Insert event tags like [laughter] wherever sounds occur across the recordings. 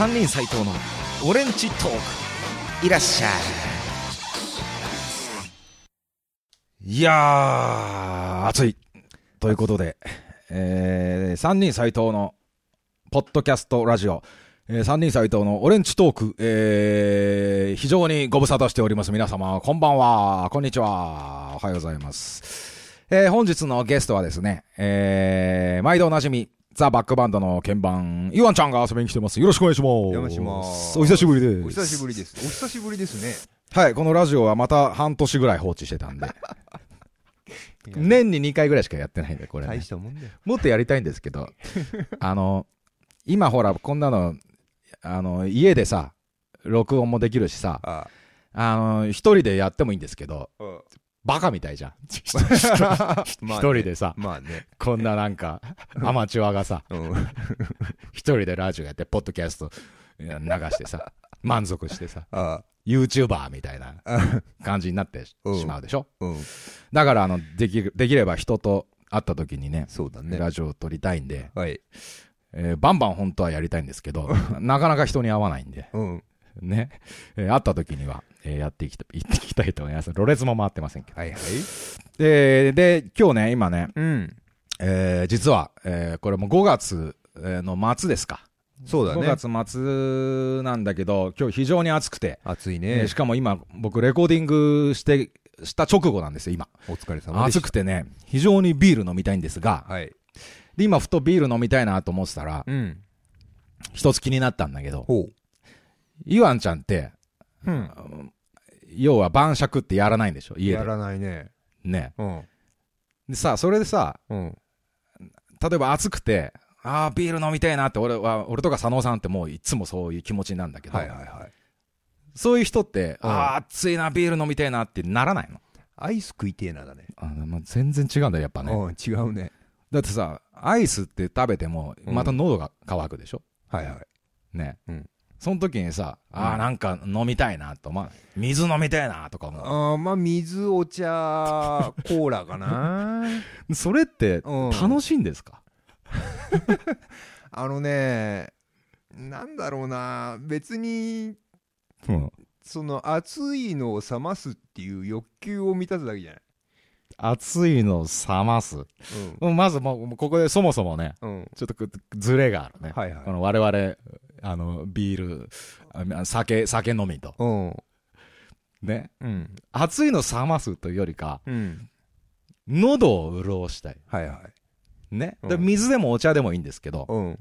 三人斎藤のオレンジトークいらっしゃいいやー暑いということで、えー、三人斎藤のポッドキャストラジオえー、三人斎藤のオレンジトーク、えー、非常にご無沙汰しております。皆様、こんばんは。こんにちは。おはようございます。えー、本日のゲストはですね、えー、毎度おなじみ、ザ・バックバンドの鍵盤、イワンちゃんが遊びに来てます。よろしくお願いします。お願いします。お久しぶりです。お久しぶりです。お久しぶりですね。はい、このラジオはまた半年ぐらい放置してたんで。[laughs] 年に2回ぐらいしかやってないんで、これ、ね、大したもんだよ。もっとやりたいんですけど、[laughs] あの、今ほら、こんなの、あの、家でさ、録音もできるしさ、ああの、一人でやってもいいんですけど、バカみたいじゃん。[laughs] 一人でさ、まあね、こんななんか、アマチュアがさ、一人でラジオやって、ポッドキャスト流してさ、満足してさ、YouTuber みたいな感じになってしまうでしょ？だから、あの、できできれば人と会った時にね、そうだね。ラジオを撮りたいんで、はい。えー、バンバン本当はやりたいんですけど、なかなか人に会わないんで、うん、ね、えー、会った時には、えー、やっていきたい、いきたいと思います。ろれつも回ってませんけど。はいはい。で、で、今日ね、今ね、うん、えー、実は、えー、これも5月の末ですか。そうだね。5月末なんだけど、今日非常に暑くて。暑いね。えー、しかも今、僕レコーディングして、した直後なんですよ、今。お疲れ様です。暑くてね、非常にビール飲みたいんですが、はい。で、今、ふとビール飲みたいなと思ってたら、うん。一つ気になったんだけど、ほう。イワンちゃんって、うん。要は晩酌ってやらないんでしょ？家で。やらないね。ね。うん。でさ、それでさ、うん。例えば暑くて、ああ、ビール飲みたいなって、俺は、俺とか佐野さんってもういつもそういう気持ちなんだけど、はいはいはい。そういう人って、うん、ああ、暑いな、ビール飲みたいなってならないの？アイス食いてえなだね。あまあ、全然違うんだよ、やっぱね。うん、違うね。だってさ、アイスって食べても、また喉が渇くでしょ、うん、はいはい。ね。うん。その時にさ、ああ、なんか飲みたいなと、まあ、水飲みたいなとか思う。ああ、まあ、水、お茶、[laughs] コーラかな。それって、楽しいんですか、[laughs] あのね、なんだろうな、別に、うん、その暑いのを冷ますっていう欲求を満たすだけじゃない。暑いの冷ます？うん、まずもう、ここでそもそもね、うん、ちょっとずれがあるね。はいはい。この我々、あの、ビール、酒、酒飲みと。うん。ね。うん。暑いの冷ますというよりか、うん。喉を潤したい。はいはい。ね。で水でもお茶でもいいんですけど、うん。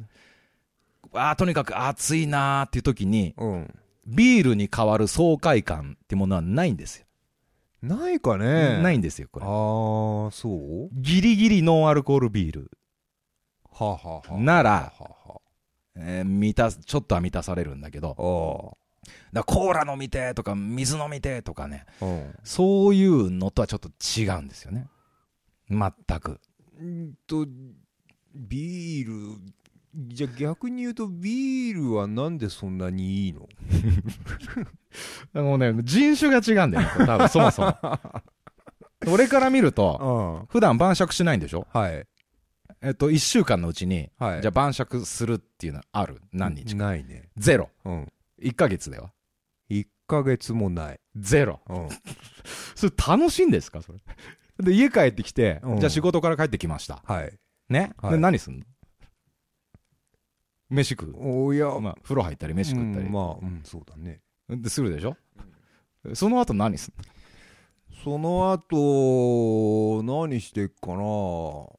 あとにかく暑いなーっていう時に、うん。ビールに変わる爽快感っていうものはないんですよ。ないかねないんですよ、これ。ああ、そう？ギリギリノンアルコールビール。はあ、はあはあ、なら、はあはあ、えー、満た、ちょっとは満たされるんだけど、だコーラ飲みてとか、水飲みてとかね、そういうのとはちょっと違うんですよね。全く。んと、ビールじゃあ逆に言うとビールはなんでそんなにいいの？[laughs] もうね、人種が違うんだよ、多分そもそも。[laughs] 俺から見ると、うん、普段晩酌しないんでしょ？はい。えっと、一週間のうちに、はい、じゃあ晩酌するっていうのはある？何日かないね。ゼロ。うん。1ヶ月では1ヶ月もない。ゼロ。うん。[laughs] それ楽しいんですか？それ。[laughs] で、家帰ってきて、うん、じゃあ仕事から帰ってきました。はい。ね、はい、で、何すんの？飯食う？おや。まあ、風呂入ったり飯食ったり。うん、まあ、うん、そうだね。で、するでしょ、うん、その後何すんの？その後、何してっかな？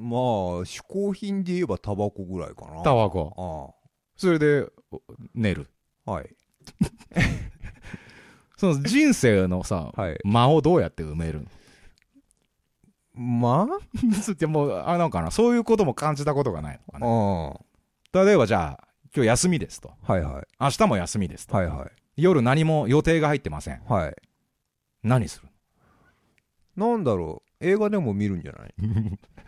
まあ、嗜好品で言えばタバコぐらいかな。タバコ。ああ。それで、寝る。はい。[laughs] その人生のさ、はい、間をどうやって埋めるの？まあでも、あ、なんかな、そういうことも感じたことがないのかね。例えばじゃあ、今日休みですと。はいはい。明日も休みですと。はいはい。夜何も予定が入ってません。はい。何するなんだろう。映画でも見るんじゃない？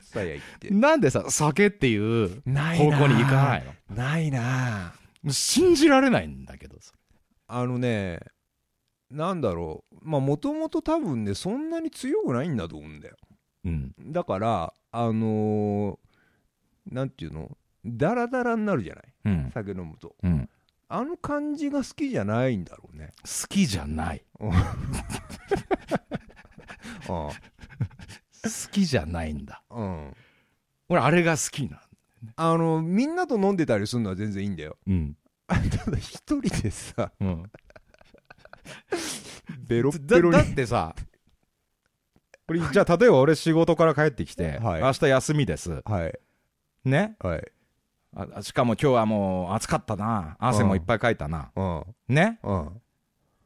さや言って。なんでさ、酒っていう方向に行かないの？ないな信じられないんだけどあのね、なんだろう。まあ、もともと多分ね、そんなに強くないんだと思うんだよ。うん。だから、あのー、なんていうの？ダラダラになるじゃない？うん。酒飲むとうん。あの感じが好きじゃないんだろうね好きじゃない。[laughs] あ好きじゃないんだ。あうん。俺、あれが好きなあのみんなと飲んでたりするのは全然いいんだよ。うん。ただ一人でさ。うん。[laughs] ベロッだベロに。だってさ、これじゃあ、例えば俺仕事から帰ってきて、はい。明日休みです。はい。ね？はい。あしかも今日はもう暑かったな。汗もいっぱいかいたな。うん。ね？うん。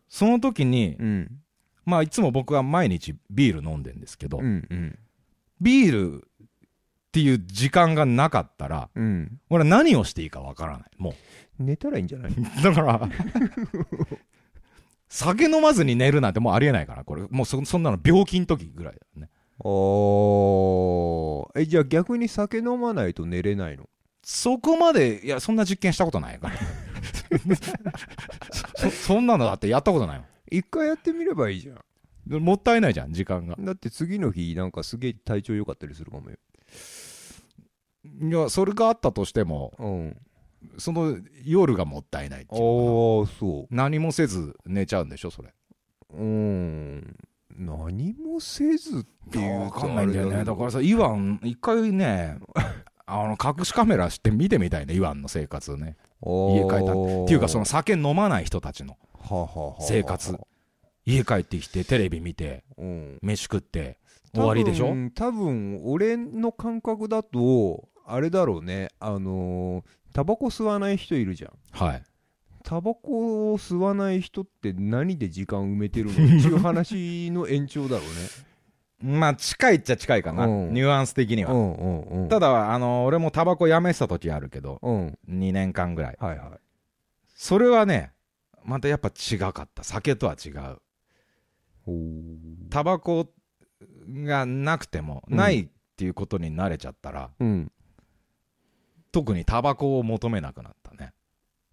その時に、うんまあいつも僕は毎日ビール飲んでんですけど、うんうんビールっていう時間がなかったら、うん俺は何をしていいかわからない。も寝たらいいんじゃない？う。[laughs] だから、酒飲まずに寝るなんてもうありえないから、これ。もうそそんなの病気の時ぐらいだよね。おーえじゃあ逆に酒飲まないと寝れないの？そこまで、いや、そんな実験したことないから。[laughs] そ [laughs] そんなのだってやったことない一回やってみればいいじゃん。もったいないじゃん、時間が。だって次の日なんかすげえ体調良かったりするかもよ。いや、それがあったとしても、うん。その夜がもったいないっていうかああそ何もせず寝ちゃうんでしょ、それ。ううん。何もせずっていうわかんないんだよね。だからさ、イワン、一回ね、[laughs] あの、隠しカメラして見てみたいね、イワンの生活ね。家帰ったっていうか、その酒飲まない人たちの生活。家帰ってきて、テレビ見て、うん。飯食って、終わりでしょ？多分多分俺の感覚だとあれだろうね。あのータバコ吸わない人いるじゃん。はい。タバコを吸わない人って何で時間埋めてるの？っていう話の延長だろうね。[laughs] まあ、近いっちゃ近いかな。うん。ニュアンス的には。うんうんうん。ただ、あの、俺もタバコやめてた時あるけど、うん。2年間ぐらい。はいはい。それはね、またやっぱ違かった。酒とは違う。タバコがなくても、うんないっていうことに慣れちゃったら、うん特にタバコを求めなくなったね。[laughs]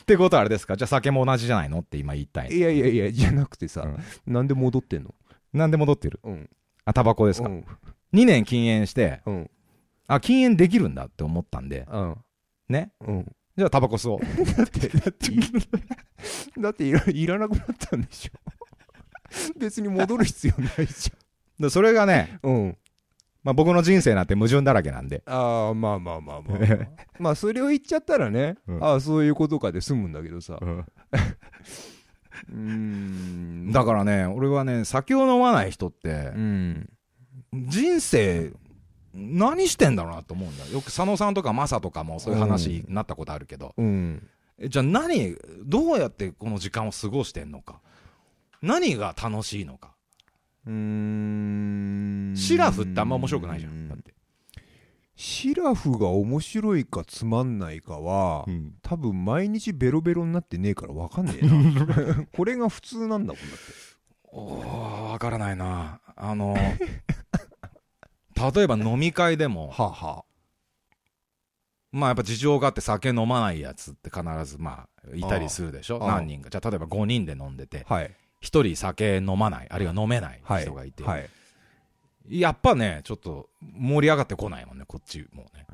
ってことはあれですか？じゃあ酒も同じじゃないのって今言いたい。いやいやいやじゃなくてさ、なんで戻ってんの？なんで戻ってる？うんあ、タバコですか、うん ?2 年禁煙して、うんあ、禁煙できるんだって思ったんで、うんね？うんじゃあタバコ吸おう。[laughs] だってだっていだっていらいらなくなったんでしょ。[laughs] 別に戻る必要ないじでそれがね、ゃんうん。まあ、僕の人生なんて矛盾だらけなんで、ああまあまあまあまあまあ。[laughs] まあそれを言っちゃったらね、うん。ああそういうことかで済むんだけどさ。うん。うーん。だからね、俺はね、酒を飲まない人ってう、ん。人生、何してんだろうなと思うんだよ。よく佐野さんとかマサとかもそういう話になったことあるけど、うんえじゃあ何、どうやってこの時間を過ごしてんのか。何が楽しいのか。うーんシラフってあんま面白くないじゃん。だって。シラフが面白いかつまんないかは、ん。多分毎日ベロベロになってねえから分かんねえな [laughs] これが普通なんだもんだっておー、わからないな。あの、例えば飲み会でも、ははまあやっぱ事情があって酒飲まないやつって必ずまあいたりするでしょ？ああ。何人か。じゃあ例えば5人で飲んでて、はい。1人酒飲まない、あるいは飲めないはい。人がいて、はい。やっぱね、ちょっと盛り上がってこないもんね、こっちもね。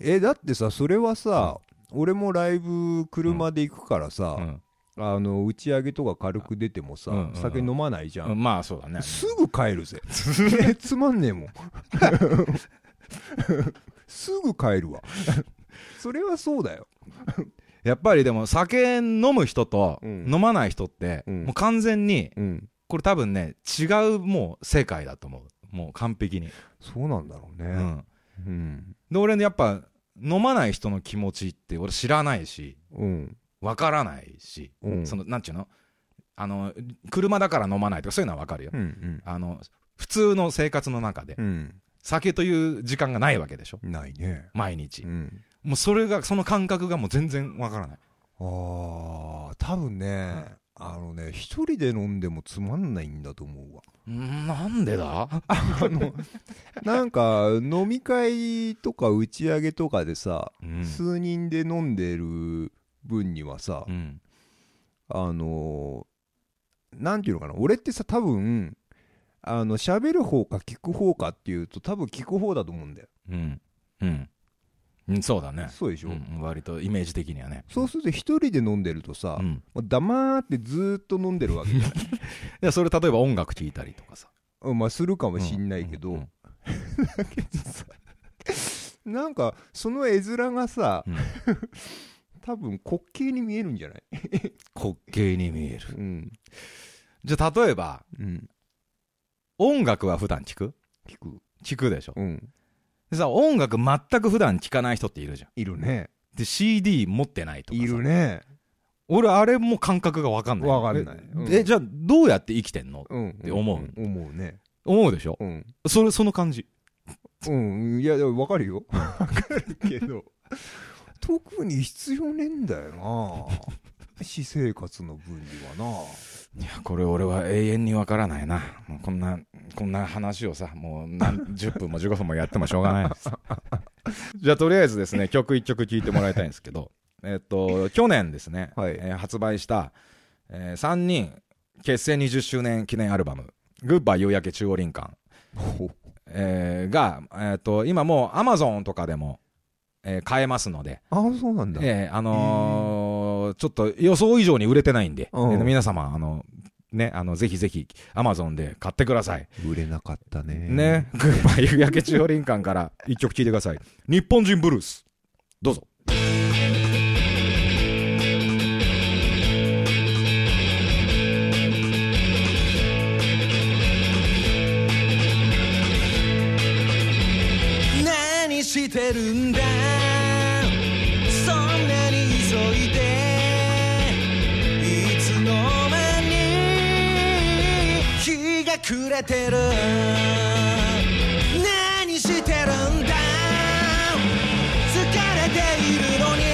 えだってさそれはさ、俺もライブ車で行くからさ、うんあの打ち上げとか軽く出てもさ、うんうんうん。酒飲まないじゃん、うんまあそうだね。すぐ帰るぜ。[laughs] つまんねえもん。すぐ帰るわ。それはそうだよ。やっぱりでも酒飲む人とうん。飲まない人って、うん。もう完全に、うん。これ多分ね、違うもう世界だと思う。もう完璧に。そうなんだろうね。うん。うん。で、俺ね、やっぱ飲まない人の気持ちって俺知らないし、うんわからないし、うん。その、なんちゅうの？あの、車だから飲まないとかそういうのはわかるよ。うんうん。あの、普通の生活の中で、うん。酒という時間がないわけでしょ？ないね。毎日。うん。もうそれが、その感覚がもう全然わからない。ああ多分ね、あのね一人で飲んでもつまんないんだと思うわ。んなんでだ？あのなんか飲み会とか打ち上げとかでさ、うん。数人で飲んでる分にはさ、うん。あのなんていうのかな俺ってさ多分あの喋る方か聞く方かっていうと多分聞く方だと思うんだようん。うん。うん、そうだね。そうでしょ、うん、割とイメージ的にはね。そうすると一人で飲んでるとさ、うん。黙ってずーっと飲んでるわけじゃない？[laughs] いや、それ例えば音楽聴いたりとかさ。うんまあするかもしんないけど、うんうん [laughs] なんかその絵面がさうん [laughs] 多分滑稽に見えるんじゃない？[laughs] 滑稽に見える。うん。じゃあ、例えば、うん。音楽は普段聴く？聞く。聴くでしょ？うん。でさ、音楽全く普段聴かない人っているじゃん。いるね。で、CD 持ってないとかさ。いるね。俺、あれも感覚がわかんない。わかんない。えうん。え、じゃあ、どうやって生きてんの？うん。って思う。思うね。思うでしょ？うん。それ、その感じ。うん。いやわかるよ。[laughs] わかるけど特に必要ねえんだよな。[laughs] 私生活の分にはな。いや、これ俺は永遠にわからないな。もうこんな、こんな話をさ、もう何、[laughs] 10分も15分もやってもしょうがないです。[laughs] じゃあ、とりあえずですね、曲一曲聴いてもらいたいんですけど、えっと、去年ですね、はい。えー発売した、え3人結成20周年記念アルバム、グッバイ夕焼け中央林間、ほえーが、えっと、今もう Amazon とかでも、えー買えますので、あそうなんだえーあのーちょっと予想以上に売れてないんで、うんえー皆様、あの、ね、あの、ぜひぜひ、アマゾンで買ってください。売れなかったねね、群馬夕焼け中央林間から一曲聴いてください。日本人ブルース。どうぞ。何してるんだ？くれてる。何してるんだ。疲れているのに。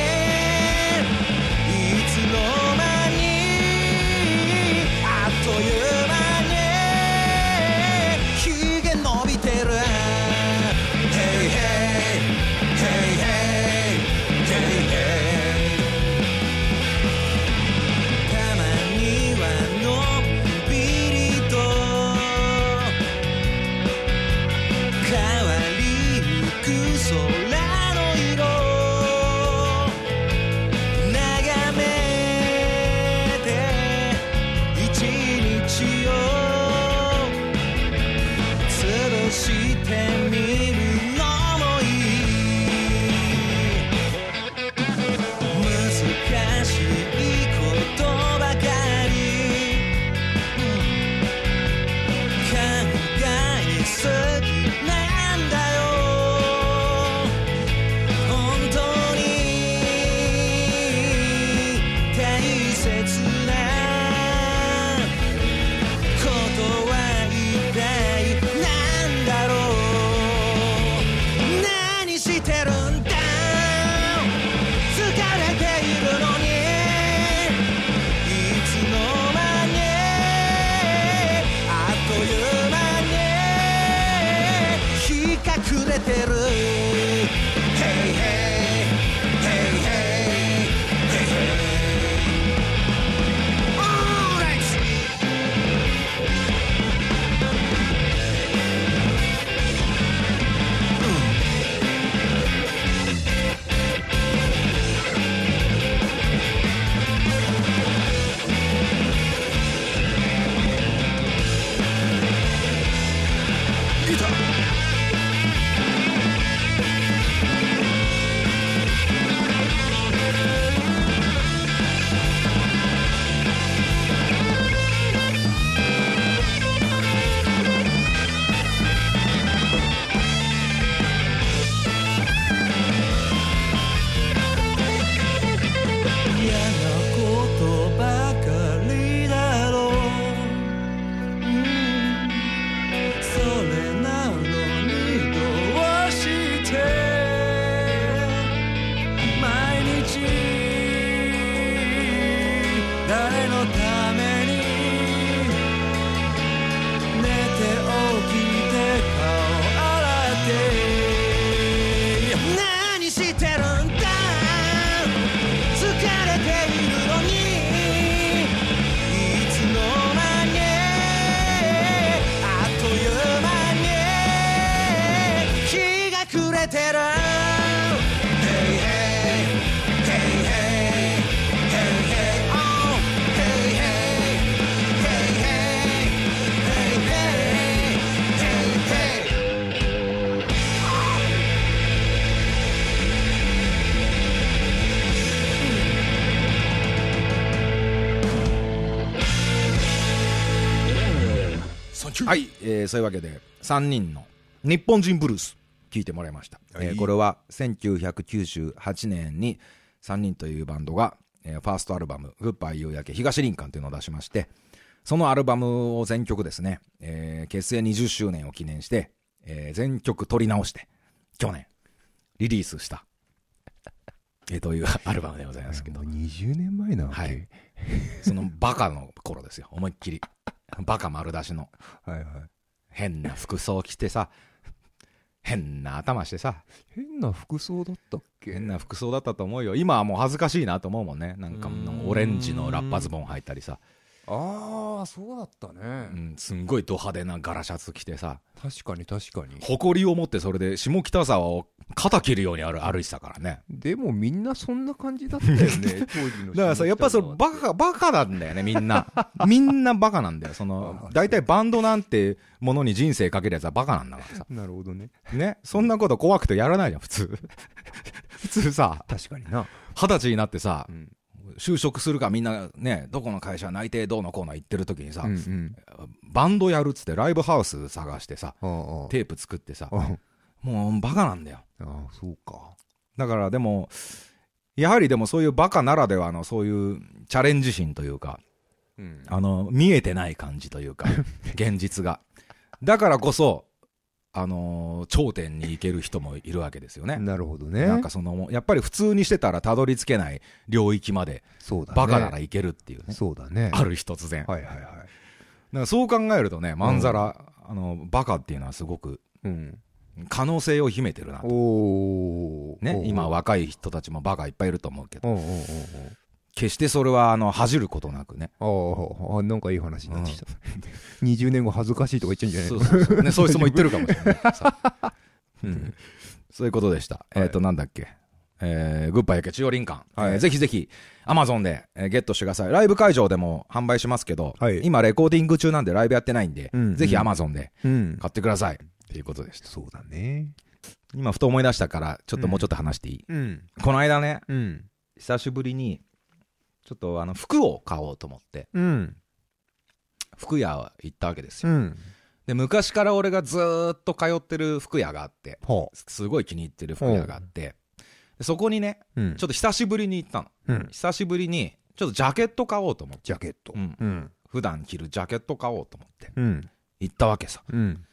えーそういうわけで、3人の日本人ブルース、聞いてもらいました。えーはいこれは1998年に3人というバンドが、えーファーストアルバム、グッバイ夕焼け東林間というのを出しまして、そのアルバムを全曲ですね、えー結成20周年を記念して、えー全曲取り直して、去年、リリースした、えーという [laughs] アルバムでございますけどもう、20年前なわけ、はいそのバカの頃ですよ、思いっきり。バカ丸出しの。はいはい変な服装着てさ、変な頭してさ、変な服装だったっけ？変な服装だったと思うよ。今はもう恥ずかしいなと思うもんね。なんかオレンジのラッパズボン履いたりさ、ああそうだったね、うん、すんごいド派手なガラシャツ着てさ、確かに確かに誇りを持ってそれで下北沢を肩切るように歩歩いてたからね。でもみんなそんな感じだったよね [laughs] 当時のだからさ、やっぱそれバカ、バカなんだよね、みんな。[laughs] みんなバカなんだよ。そあのあ、大体バンドなんてものに人生かけるやつはバカなんだからさ。なるほどねね。そんなこと怖くてやらないじゃん、普通。[laughs] 普通さ、確かにな、二十歳になってさう、ん就職するかみんなね、どこの会社内定どうのこうの言ってる時にさ、うんうん。バンドやるっつってライブハウス探してさ、テープ作ってさ、あ。もうバカなんだよ。ああそうか。だからでも、やはりでもそういうバカならではのそういうチャレンジ心というか、うん。あの、見えてない感じというか、[laughs] 現実が。だからこそ、あのー頂点に行ける人もいるわけですよね。なるほどね。なんかその、やっぱり普通にしてたらたどり着けない領域まで、そうだね。バカならいけるっていうね。そうだね。ある日突然。はいはいはい。だからそう考えるとね、まんざら、あの、バカっていうのはすごくうん。可能性を秘めてるなと。ね、今若い人たちもバカいっぱいいると思うけど、おうおうおう決してそれは、あの、恥じることなくね。ああなんかいい話になってきた、[laughs] 20年後恥ずかしいとか言っちゃうんじゃないそうそうそう。ね、そういう人も言ってるかもしれない。さ [laughs] うん。そういうことでした。はいえっと、なんだっけ？えー、グッバイやけ中央林間。はいえーぜひぜひ、アマゾンで、えーゲットしてください。ライブ会場でも販売しますけど、はい今レコーディング中なんでライブやってないんで、うんぜひアマゾンでうん買ってください。っていうことでした。そうだね今、ふと思い出したから、ちょっともうちょっと話していい、うんこの間ね、うん久しぶりに、ちょっとあの、服を買おうと思って、うん。服屋行ったわけですよ。うん。で、昔から俺がずーっと通ってる服屋があって、はすごい気に入ってる服屋があって、でそこにね、うん。ちょっと久しぶりに行ったの。うん。久しぶりに、ちょっとジャケット買おうと思って、ジャケット。うん。うん。普段着るジャケット買おうと思って、うん。行ったわけさ。うん。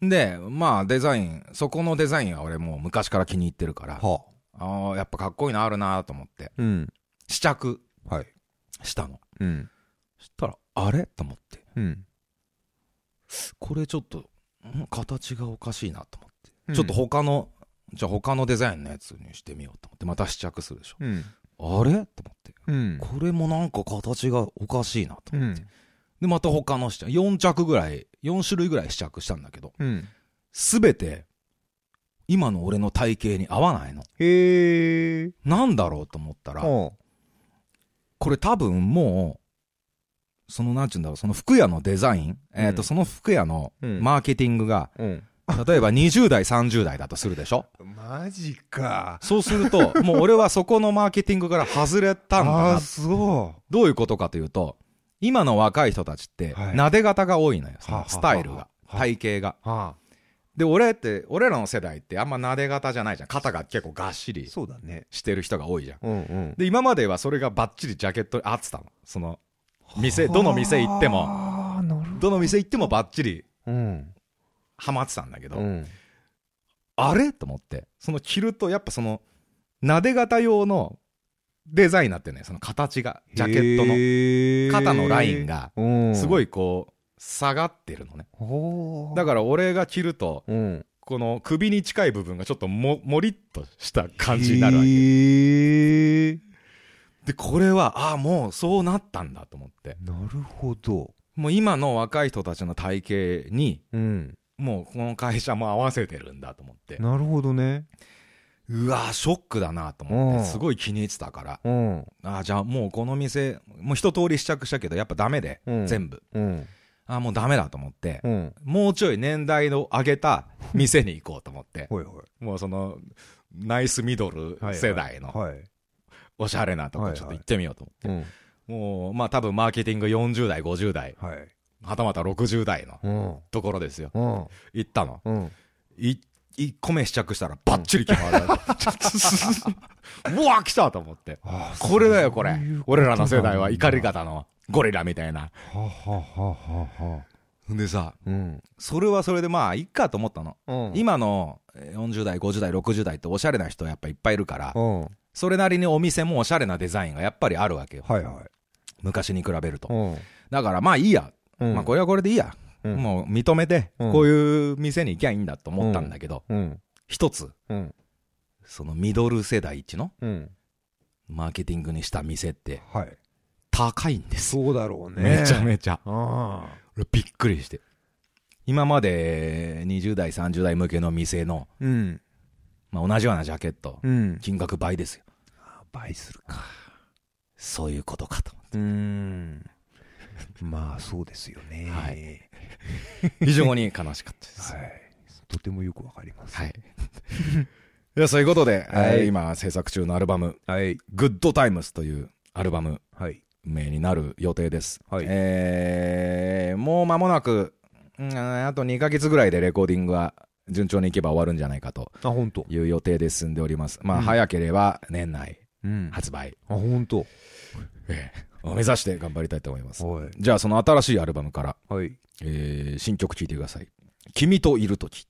で、まあデザイン、そこのデザインは俺もう昔から気に入ってるから、はああ、やっぱかっこいいのあるなと思って、うん。試着はい。したの。うん。そしたら、あれ？と思って、うん。これちょっと、ん？形がおかしいなと思って、ちょっと他の、じゃあ他のデザインのやつにしてみようと思って、また試着するでしょ。うん。あれ？と思って、うん。これもなんか形がおかしいなと思って。うん。で、また他の試着、4着ぐらい、4種類ぐらい試着したんだけど、うん。すべて、今の俺の体型に合わないの。へえなんだろうと思ったら、はこれ多分もう、そのなんちゅうんだろう、その服屋のデザイン、えっ、と、うん。その服屋のうん。マーケティングが、うん。例えば20代、30代だとするでしょ？マジか。そうすると、もう俺はそこのマーケティングから外れたんだな。ああ。そどういうことかというと、今の若い人たちって、はい。撫で型が多いのよ、そのスタイルが、はあ体型が。で、俺って、俺らの世代ってあんま撫で型じゃないじゃん。肩が結構がっしありそうだね。してる人が多いじゃん。うんうん。で、今まではそれがバッチリジャケットに合ってたの。その、店、どの店行っても、ど。の店行ってもバッチリどうん。ハマってたんだけど、うん。あれ？と思って、その着るとやっぱその、撫で型用のデザインになってるね、その形が、ジャケットのの肩のラインが、すごいいこう、下がってるのね。だかから俺が着ると、らうん。この首に近い部分がちょっとも、もりっとした感じになるわけ。で、これは、ああ、もうそうなったんだと思って。なるほど。もう今の若い人たちの体型にうん。もうこの会社も合わせてるんだと思って。なるほどね。うわショックだなと思っうん。てすごい気に入ってたから。うん。あじゃあもうこの店もう一通り試着したけどやっぱダメで、うん。全部。うんあもうダメだと思って、うん。もうちょい年代の上げた店に行こうと思って [laughs] もうそのナイスミドル世代のはい。おしゃれなとこちょっと行ってみようと思って、うん。もうまあ多分マーケティング40代50代はい。はたまた60代のうん。ところですよ。うん。行ったの。うん。い1個目試着したらバッチリ決まる。[laughs] うわ来たと思って。あこれだよこれ。俺らの世代は怒り方のゴリラみたいな。ははははは。でさうん。それはそれでまあいっかと思ったの。うん。今のえー40代50代60代っておしゃれな人やっぱいっぱいいるからうん。はそれなりにお店もおしゃれなデザインがやっぱりあるわけよ。いはい。昔に比べると。うん。だからまあいいや。うん。まあこれはこれでいいや。うん。もう認めてうん。こういう店に行きゃいいんだと思ったんだけどうん。一つうん。そのミドル世代一のうん。マーケティングにした店ってはい高いんです。そうだろうね。めちゃめちゃ。びっくりして。今まで20代30代向けの店の、あうん。まあ、同じようなジャケット。うん。金額倍ですよ。倍するか。そういうことかとうん。まあそうですよね。はい。[laughs] 非常に悲しかったです。はい。とてもよくわかります。はい。[laughs] いやそういうことで、はい。えー今制作中のアルバムはい「グッドタイムスというアルバムはい名になる予定です、はい。えーもう間もなく、うんあと2ヶ月ぐらいでレコーディングは順調にいけば終わるんじゃないかという予定で進んでおります。まあ、うん。早ければ年内うん。あ発売、本当。えーを目指して頑張りたいと思います。はい。じゃあその新しいアルバムから、はい。えー新曲聴いてください「君といるとき」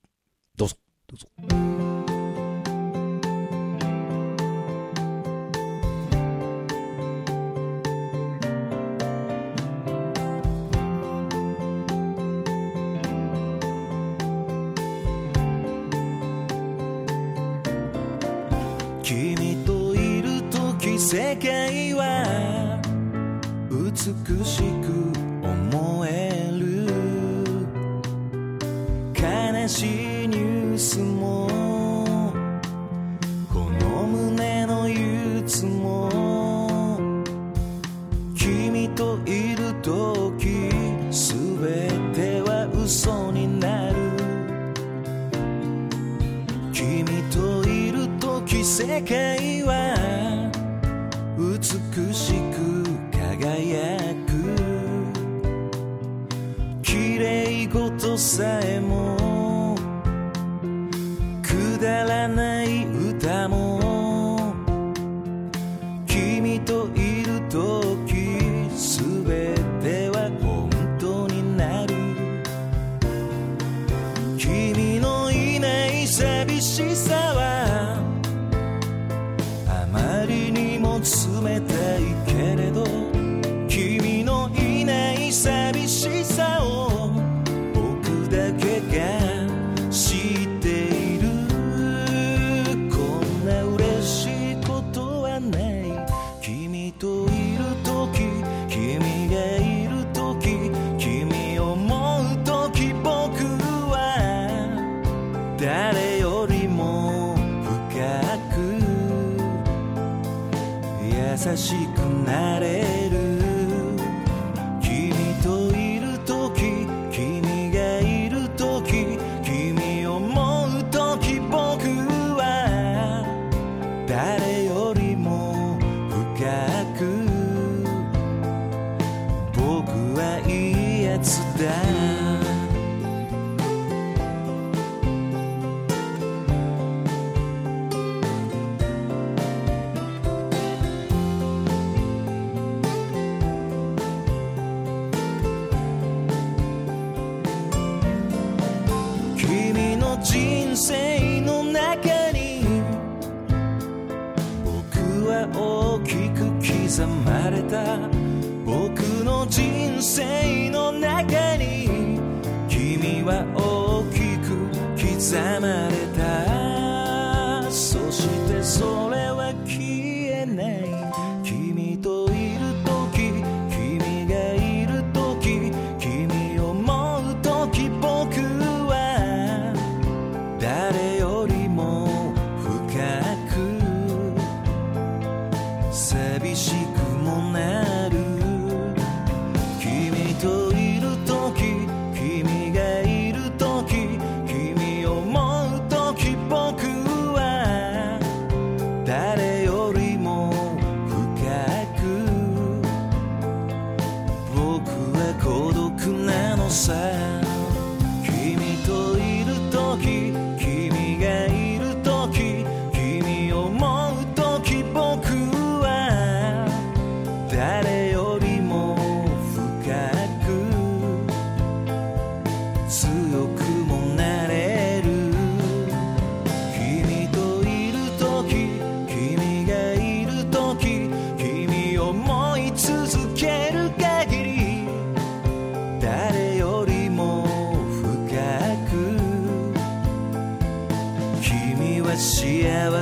どうぞ。どうぞ世界は美しく思える悲しいニュースもこの胸の憂鬱も君といる時全ては嘘になる。君といる時世界は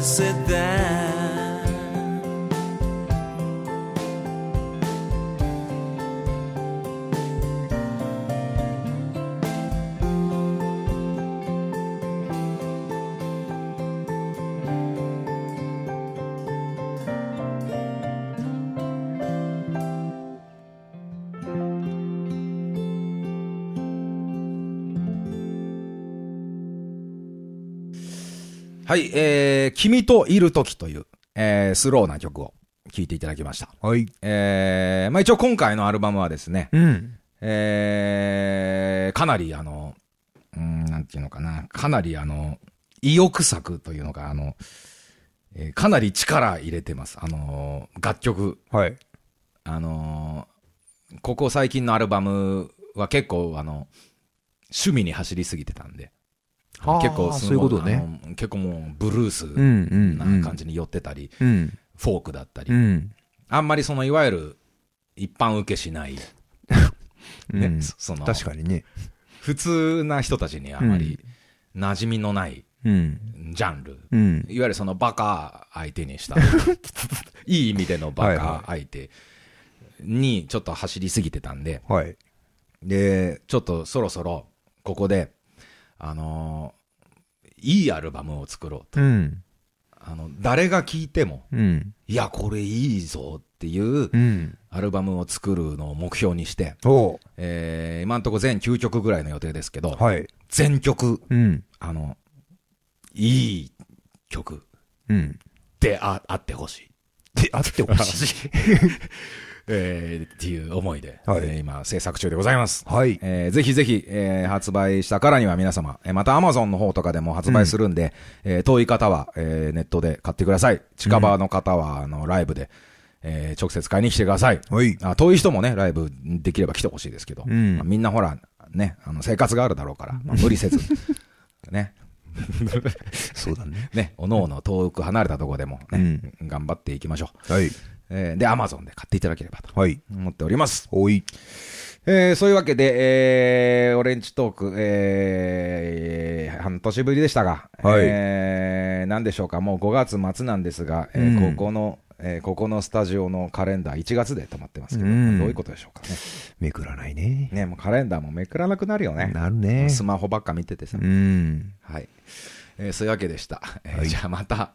幸せはい、えー、君といるときという、えー、スローな曲を聴いていただきました。はい。えー、まあ一応今回のアルバムはですね、うん。えー、かなりあの、うーん、なんていうのかな、かなりあの、意欲作というのが、あの、えーかなり力入れてます。あのー楽曲。はい。あのーここ最近のアルバムは結構あの、趣味に走りすぎてたんで、はあ結構そういうことね。結構もうブルース。な感じに寄ってたり、うん。フォークだったり、うん。あんまりそのいわゆる一般受けしない、ね [laughs] うんそその確かにね。普通な人たちにあまり馴染みのないうん。ジャンル、うん。いわゆるそのバカ相手にした、[laughs] いい意味でのバカ相手にちょっと走りすぎてたんで、はい。で、ちょっとそろそろここで、あのーいいアルバムを作ろうと。うん。あの、誰が聴いても、うん。いや、これいいぞっていううん。アルバムを作るのを目標にして、おえー今んとこ全9曲ぐらいの予定ですけど、はい。全曲、うん。あの、いい曲うん。でああってほしい。で、あってほしい。[laughs] えーっていう思いで、はいえー今制作中でございます。はい。えーぜひぜひ、えー発売したからには皆様、えーまた Amazon の方とかでも発売するんで、えー遠い方は、えーネットで買ってください。近場の方は、あの、ライブで、えー直接買いに来てください。はい。あ遠い人もね、ライブできれば来てほしいですけど、うんまあみんなほら、ね、あの生活があるだろうから、まあ無理せず、[laughs] ね、そうだね。ね、おのおの遠く離れたところでもね、頑張っていきましょう。はい。えーで、Amazon で買っていただければとはい。思っております。おい。えーそういうわけで、えーオレンジトーク、えー半年ぶりでしたが、はいえーなんでしょうか、もう5月末なんですが、えーうんここの、えーここのスタジオのカレンダー1月で止まってますけど、うんどういうことでしょうかね。めくらないね。ね、もうカレンダーもめくらなくなるよね。なるね。スマホばっか見ててさ。うん。はい。えーそういうわけでした。えーはいじゃあまた、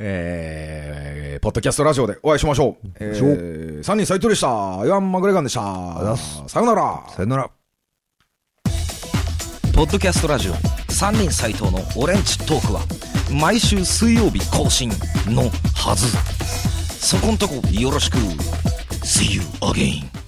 えーポッドキャストラジオでお会いしましょう。えー、3人斉藤でした。イワン・マグレガンでした。さよなら。さよなら。ポッドキャストラジオ3人斎藤のオレンジトークは毎週水曜日更新のはずそこんとこよろしく See you again